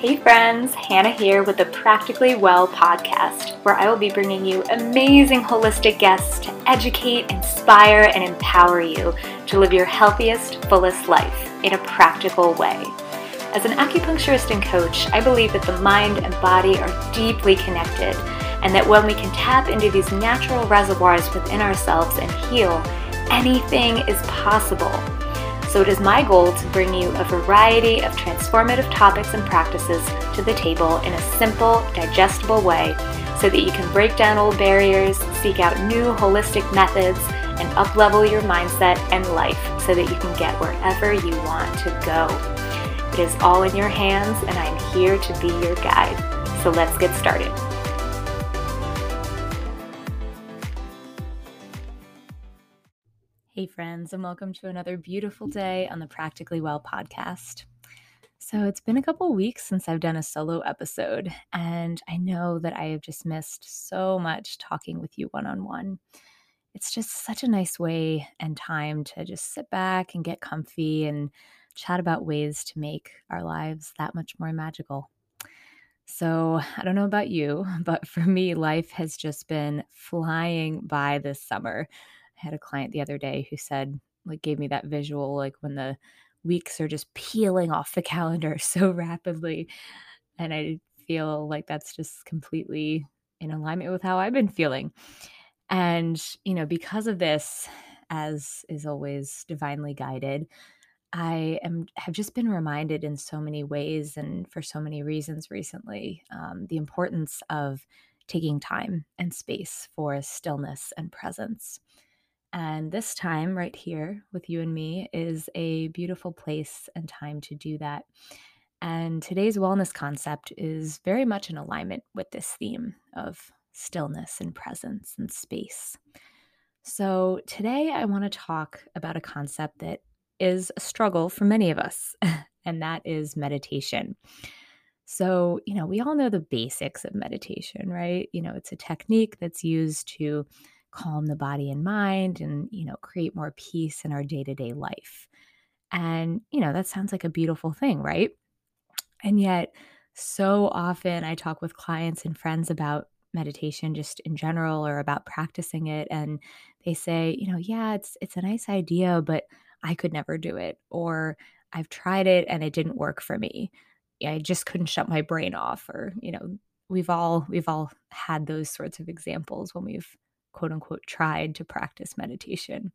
Hey friends, Hannah here with the Practically Well podcast, where I will be bringing you amazing holistic guests to educate, inspire, and empower you to live your healthiest, fullest life in a practical way. As an acupuncturist and coach, I believe that the mind and body are deeply connected, and that when we can tap into these natural reservoirs within ourselves and heal, anything is possible. So it is my goal to bring you a variety of transformative topics and practices to the table in a simple, digestible way so that you can break down old barriers, seek out new holistic methods, and uplevel your mindset and life so that you can get wherever you want to go. It is all in your hands, and I'm here to be your guide. So let's get started. Hey, friends, and welcome to another beautiful day on the Practically Well podcast. So, it's been a couple weeks since I've done a solo episode, and I know that I have just missed so much talking with you one on one. It's just such a nice way and time to just sit back and get comfy and chat about ways to make our lives that much more magical. So, I don't know about you, but for me, life has just been flying by this summer. Had a client the other day who said, like, gave me that visual, like when the weeks are just peeling off the calendar so rapidly. And I feel like that's just completely in alignment with how I've been feeling. And, you know, because of this, as is always divinely guided, I am have just been reminded in so many ways and for so many reasons recently um, the importance of taking time and space for stillness and presence. And this time, right here with you and me, is a beautiful place and time to do that. And today's wellness concept is very much in alignment with this theme of stillness and presence and space. So, today I want to talk about a concept that is a struggle for many of us, and that is meditation. So, you know, we all know the basics of meditation, right? You know, it's a technique that's used to calm the body and mind and, you know, create more peace in our day to day life. And, you know, that sounds like a beautiful thing, right? And yet, so often I talk with clients and friends about meditation just in general or about practicing it and they say, you know, yeah, it's it's a nice idea, but I could never do it or I've tried it and it didn't work for me. I just couldn't shut my brain off or, you know, we've all we've all had those sorts of examples when we've quote unquote tried to practice meditation.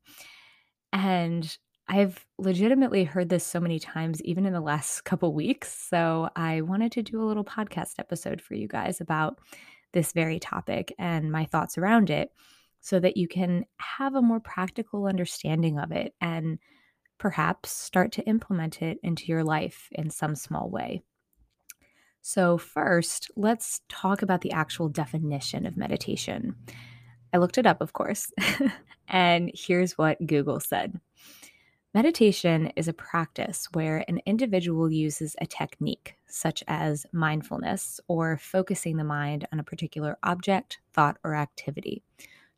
And I've legitimately heard this so many times, even in the last couple weeks. So I wanted to do a little podcast episode for you guys about this very topic and my thoughts around it so that you can have a more practical understanding of it and perhaps start to implement it into your life in some small way. So, first, let's talk about the actual definition of meditation. I looked it up, of course, and here's what Google said Meditation is a practice where an individual uses a technique, such as mindfulness or focusing the mind on a particular object, thought, or activity,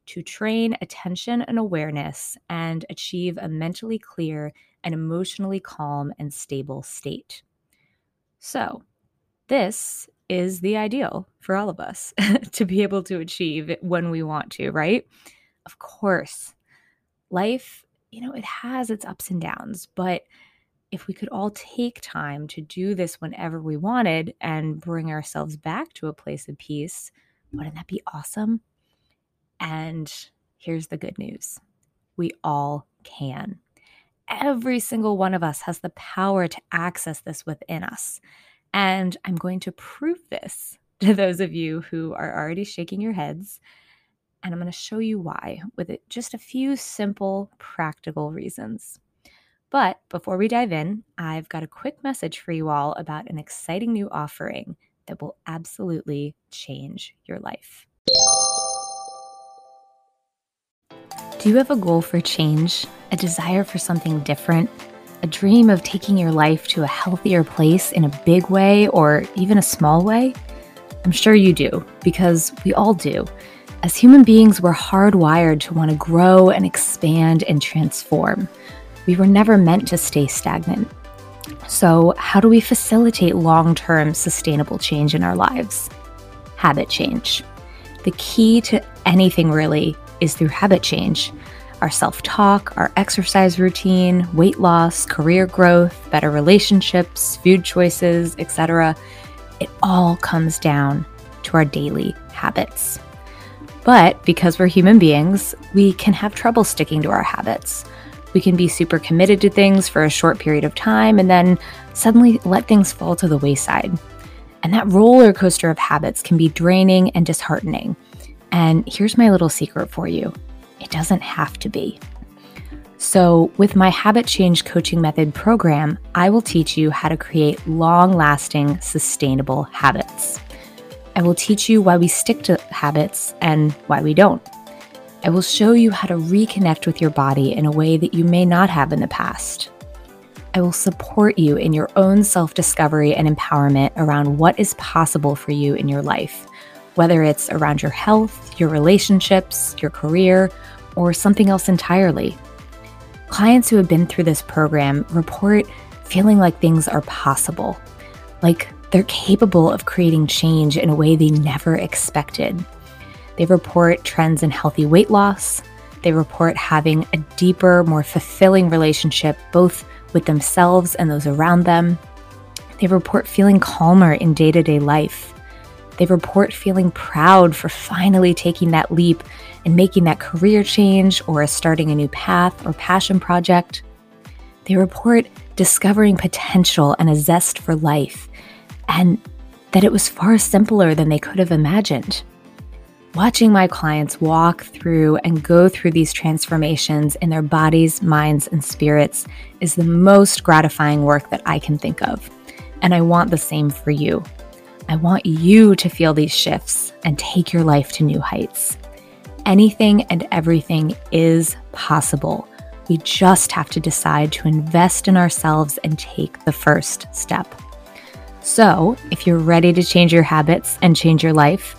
to train attention and awareness and achieve a mentally clear and emotionally calm and stable state. So, this is the ideal for all of us to be able to achieve when we want to, right? Of course, life, you know, it has its ups and downs, but if we could all take time to do this whenever we wanted and bring ourselves back to a place of peace, wouldn't that be awesome? And here's the good news we all can. Every single one of us has the power to access this within us. And I'm going to prove this to those of you who are already shaking your heads. And I'm going to show you why with just a few simple, practical reasons. But before we dive in, I've got a quick message for you all about an exciting new offering that will absolutely change your life. Do you have a goal for change, a desire for something different? A dream of taking your life to a healthier place in a big way or even a small way? I'm sure you do, because we all do. As human beings, we're hardwired to want to grow and expand and transform. We were never meant to stay stagnant. So, how do we facilitate long term sustainable change in our lives? Habit change. The key to anything really is through habit change. Our self talk, our exercise routine, weight loss, career growth, better relationships, food choices, etc. It all comes down to our daily habits. But because we're human beings, we can have trouble sticking to our habits. We can be super committed to things for a short period of time and then suddenly let things fall to the wayside. And that roller coaster of habits can be draining and disheartening. And here's my little secret for you it doesn't have to be. So, with my Habit Change Coaching Method program, I will teach you how to create long lasting, sustainable habits. I will teach you why we stick to habits and why we don't. I will show you how to reconnect with your body in a way that you may not have in the past. I will support you in your own self discovery and empowerment around what is possible for you in your life, whether it's around your health, your relationships, your career, or something else entirely. Clients who have been through this program report feeling like things are possible, like they're capable of creating change in a way they never expected. They report trends in healthy weight loss. They report having a deeper, more fulfilling relationship, both with themselves and those around them. They report feeling calmer in day to day life. They report feeling proud for finally taking that leap and making that career change or starting a new path or passion project. They report discovering potential and a zest for life, and that it was far simpler than they could have imagined. Watching my clients walk through and go through these transformations in their bodies, minds, and spirits is the most gratifying work that I can think of. And I want the same for you. I want you to feel these shifts and take your life to new heights. Anything and everything is possible. We just have to decide to invest in ourselves and take the first step. So, if you're ready to change your habits and change your life,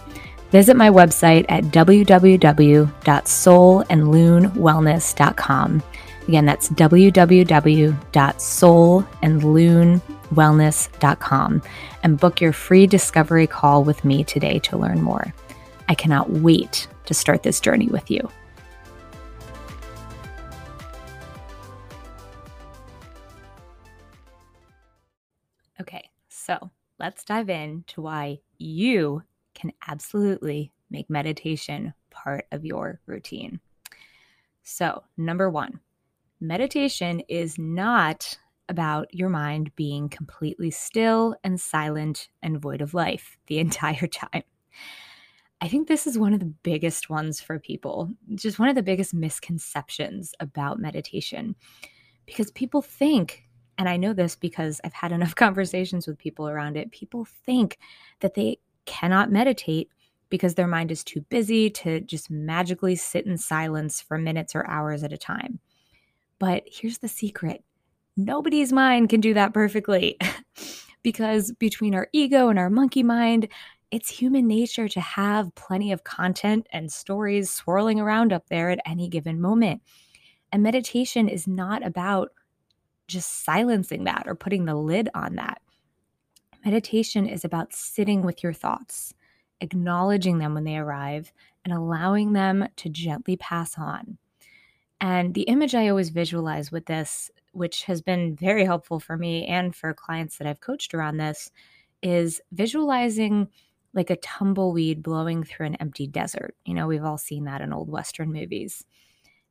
Visit my website at www.soulandloonwellness.com. Again, that's www.soulandloonwellness.com and book your free discovery call with me today to learn more. I cannot wait to start this journey with you. Okay, so let's dive into why you can absolutely make meditation part of your routine. So, number one, meditation is not about your mind being completely still and silent and void of life the entire time. I think this is one of the biggest ones for people, just one of the biggest misconceptions about meditation. Because people think, and I know this because I've had enough conversations with people around it, people think that they cannot meditate because their mind is too busy to just magically sit in silence for minutes or hours at a time. But here's the secret nobody's mind can do that perfectly because between our ego and our monkey mind, it's human nature to have plenty of content and stories swirling around up there at any given moment. And meditation is not about just silencing that or putting the lid on that. Meditation is about sitting with your thoughts, acknowledging them when they arrive, and allowing them to gently pass on. And the image I always visualize with this, which has been very helpful for me and for clients that I've coached around this, is visualizing like a tumbleweed blowing through an empty desert. You know, we've all seen that in old Western movies.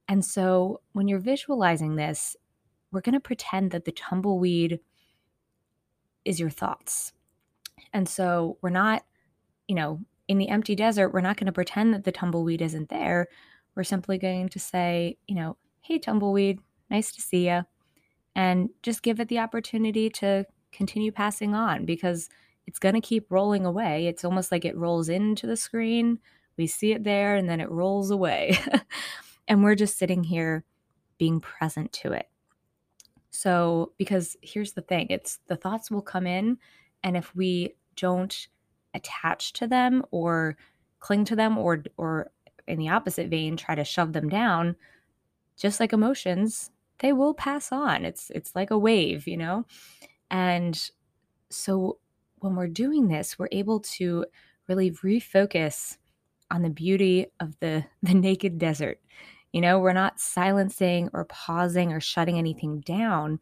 And so when you're visualizing this, we're going to pretend that the tumbleweed is your thoughts. And so we're not, you know, in the empty desert, we're not going to pretend that the tumbleweed isn't there. We're simply going to say, you know, hey, tumbleweed, nice to see you. And just give it the opportunity to continue passing on because it's going to keep rolling away. It's almost like it rolls into the screen. We see it there and then it rolls away. and we're just sitting here being present to it. So, because here's the thing it's the thoughts will come in, and if we don't attach to them or cling to them or, or in the opposite vein, try to shove them down, just like emotions, they will pass on. It's, it's like a wave, you know? And so when we're doing this, we're able to really refocus on the beauty of the, the naked desert. You know, we're not silencing or pausing or shutting anything down.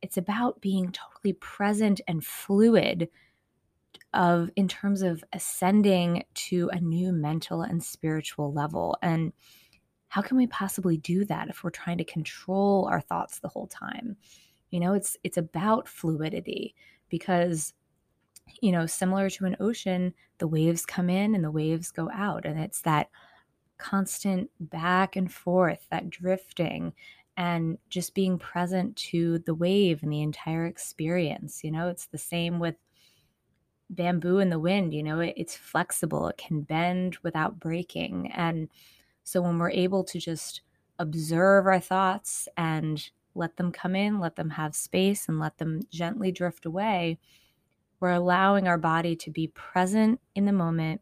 It's about being totally present and fluid of in terms of ascending to a new mental and spiritual level. And how can we possibly do that if we're trying to control our thoughts the whole time? You know, it's it's about fluidity because you know, similar to an ocean, the waves come in and the waves go out and it's that constant back and forth, that drifting and just being present to the wave and the entire experience. You know, it's the same with bamboo in the wind you know it, it's flexible it can bend without breaking and so when we're able to just observe our thoughts and let them come in let them have space and let them gently drift away we're allowing our body to be present in the moment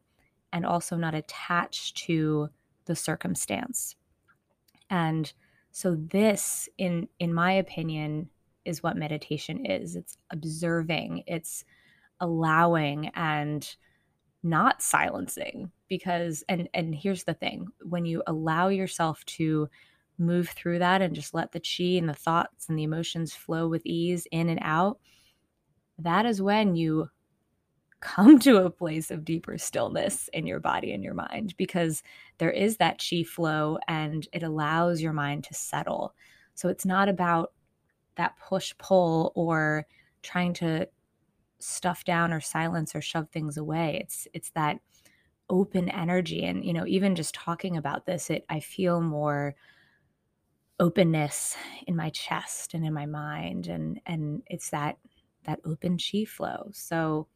and also not attached to the circumstance. And so this in in my opinion is what meditation is. It's observing it's allowing and not silencing because and and here's the thing. When you allow yourself to move through that and just let the chi and the thoughts and the emotions flow with ease in and out that is when you come to a place of deeper stillness in your body and your mind because there is that chi flow and it allows your mind to settle. So it's not about that push pull or trying to stuff down or silence or shove things away. It's it's that open energy. And you know even just talking about this it I feel more openness in my chest and in my mind. And and it's that that open chi flow. So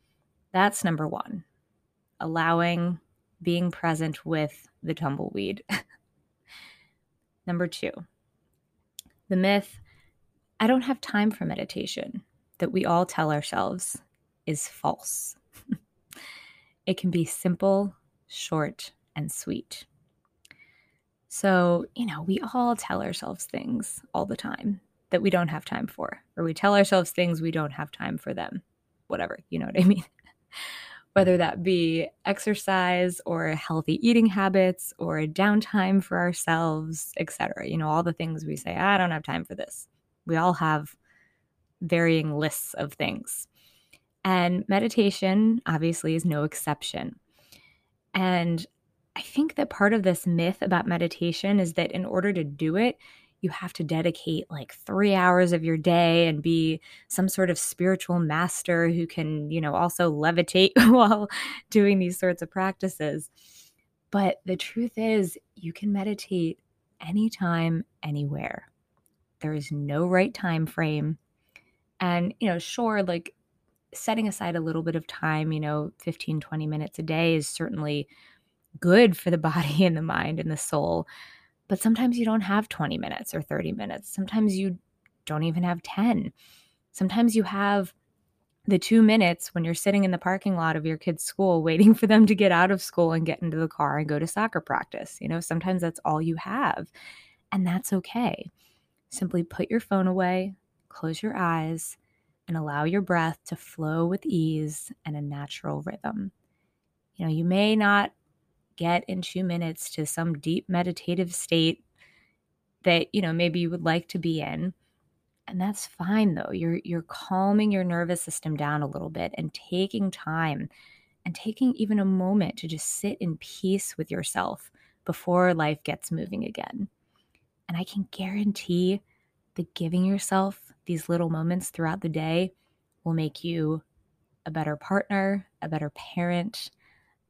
that's number 1. Allowing being present with the tumbleweed. number 2. The myth I don't have time for meditation that we all tell ourselves is false. it can be simple, short, and sweet. So, you know, we all tell ourselves things all the time that we don't have time for, or we tell ourselves things we don't have time for them. Whatever, you know what I mean? Whether that be exercise or healthy eating habits or downtime for ourselves, etc. You know, all the things we say, I don't have time for this. We all have varying lists of things. And meditation, obviously, is no exception. And I think that part of this myth about meditation is that in order to do it, you have to dedicate like three hours of your day and be some sort of spiritual master who can, you know, also levitate while doing these sorts of practices. But the truth is, you can meditate anytime, anywhere. There is no right time frame. And, you know, sure, like setting aside a little bit of time, you know, 15, 20 minutes a day is certainly good for the body and the mind and the soul. But sometimes you don't have 20 minutes or 30 minutes. Sometimes you don't even have 10. Sometimes you have the two minutes when you're sitting in the parking lot of your kid's school waiting for them to get out of school and get into the car and go to soccer practice. You know, sometimes that's all you have. And that's okay. Simply put your phone away, close your eyes, and allow your breath to flow with ease and a natural rhythm. You know, you may not get in two minutes to some deep meditative state that, you know, maybe you would like to be in. And that's fine though. You're you're calming your nervous system down a little bit and taking time and taking even a moment to just sit in peace with yourself before life gets moving again. And I can guarantee that giving yourself these little moments throughout the day will make you a better partner, a better parent,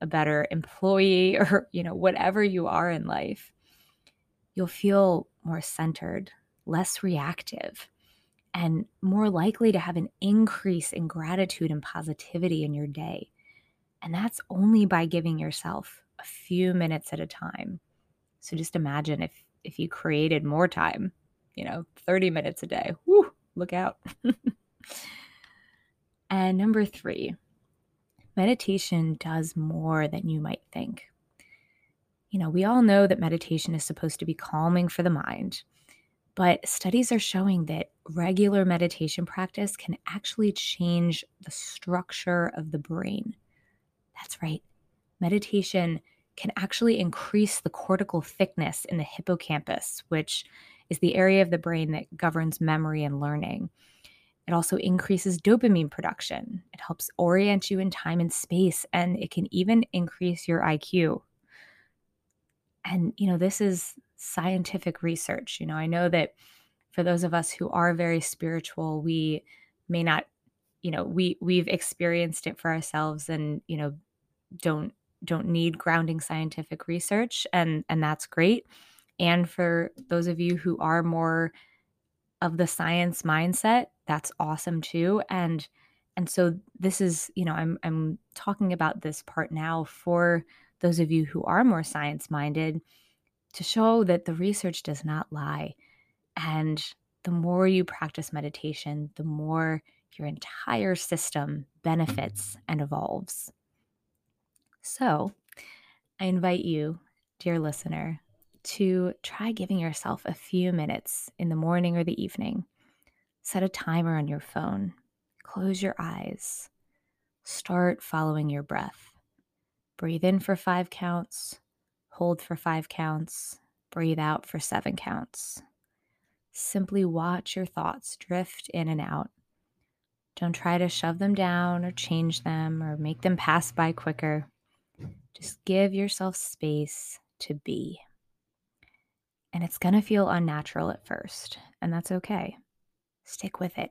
a better employee, or, you know, whatever you are in life. You'll feel more centered, less reactive, and more likely to have an increase in gratitude and positivity in your day. And that's only by giving yourself a few minutes at a time. So just imagine if if you created more time, you know, 30 minutes a day. Whew, look out. and number three, meditation does more than you might think. You know, we all know that meditation is supposed to be calming for the mind, But studies are showing that regular meditation practice can actually change the structure of the brain. That's right. Meditation can actually increase the cortical thickness in the hippocampus, which is the area of the brain that governs memory and learning. It also increases dopamine production. It helps orient you in time and space, and it can even increase your IQ. And, you know, this is scientific research. You know, I know that for those of us who are very spiritual, we may not, you know, we we've experienced it for ourselves and, you know, don't don't need grounding scientific research and and that's great. And for those of you who are more of the science mindset, that's awesome too. And and so this is, you know, I'm I'm talking about this part now for those of you who are more science minded to show that the research does not lie. And the more you practice meditation, the more your entire system benefits and evolves. So, I invite you, dear listener, to try giving yourself a few minutes in the morning or the evening. Set a timer on your phone. Close your eyes. Start following your breath. Breathe in for five counts hold for five counts, breathe out for seven counts. Simply watch your thoughts drift in and out. Don't try to shove them down or change them or make them pass by quicker. Just give yourself space to be. And it's going to feel unnatural at first, and that's okay. Stick with it.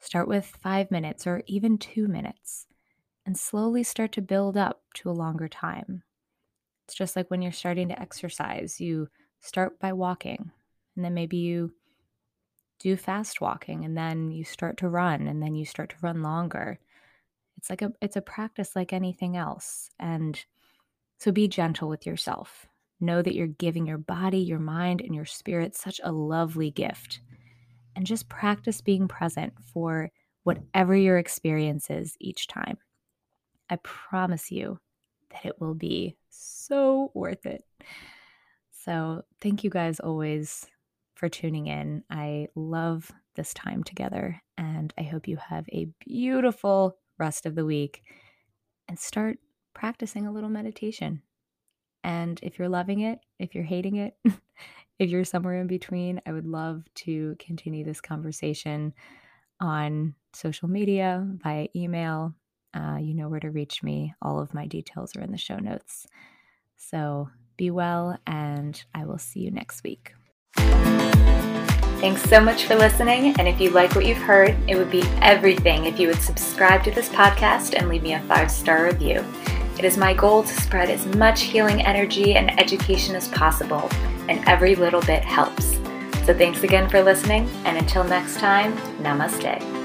Start with five minutes or even two minutes and slowly start to build up to a longer time. It's just like when you're starting to exercise, you start by walking, and then maybe you do fast walking, and then you start to run, and then you start to run longer. It's like a it's a practice like anything else. And so be gentle with yourself. Know that you're giving your body, your mind, and your spirit such a lovely gift. And just practice being present for whatever your experience is each time. I promise you that it will be so worth it. So, thank you guys always for tuning in. I love this time together, and I hope you have a beautiful rest of the week and start practicing a little meditation. And if you're loving it, if you're hating it, if you're somewhere in between, I would love to continue this conversation on social media, via email. Uh, you know where to reach me. All of my details are in the show notes. So be well, and I will see you next week. Thanks so much for listening. And if you like what you've heard, it would be everything if you would subscribe to this podcast and leave me a five star review. It is my goal to spread as much healing energy and education as possible, and every little bit helps. So thanks again for listening, and until next time, namaste.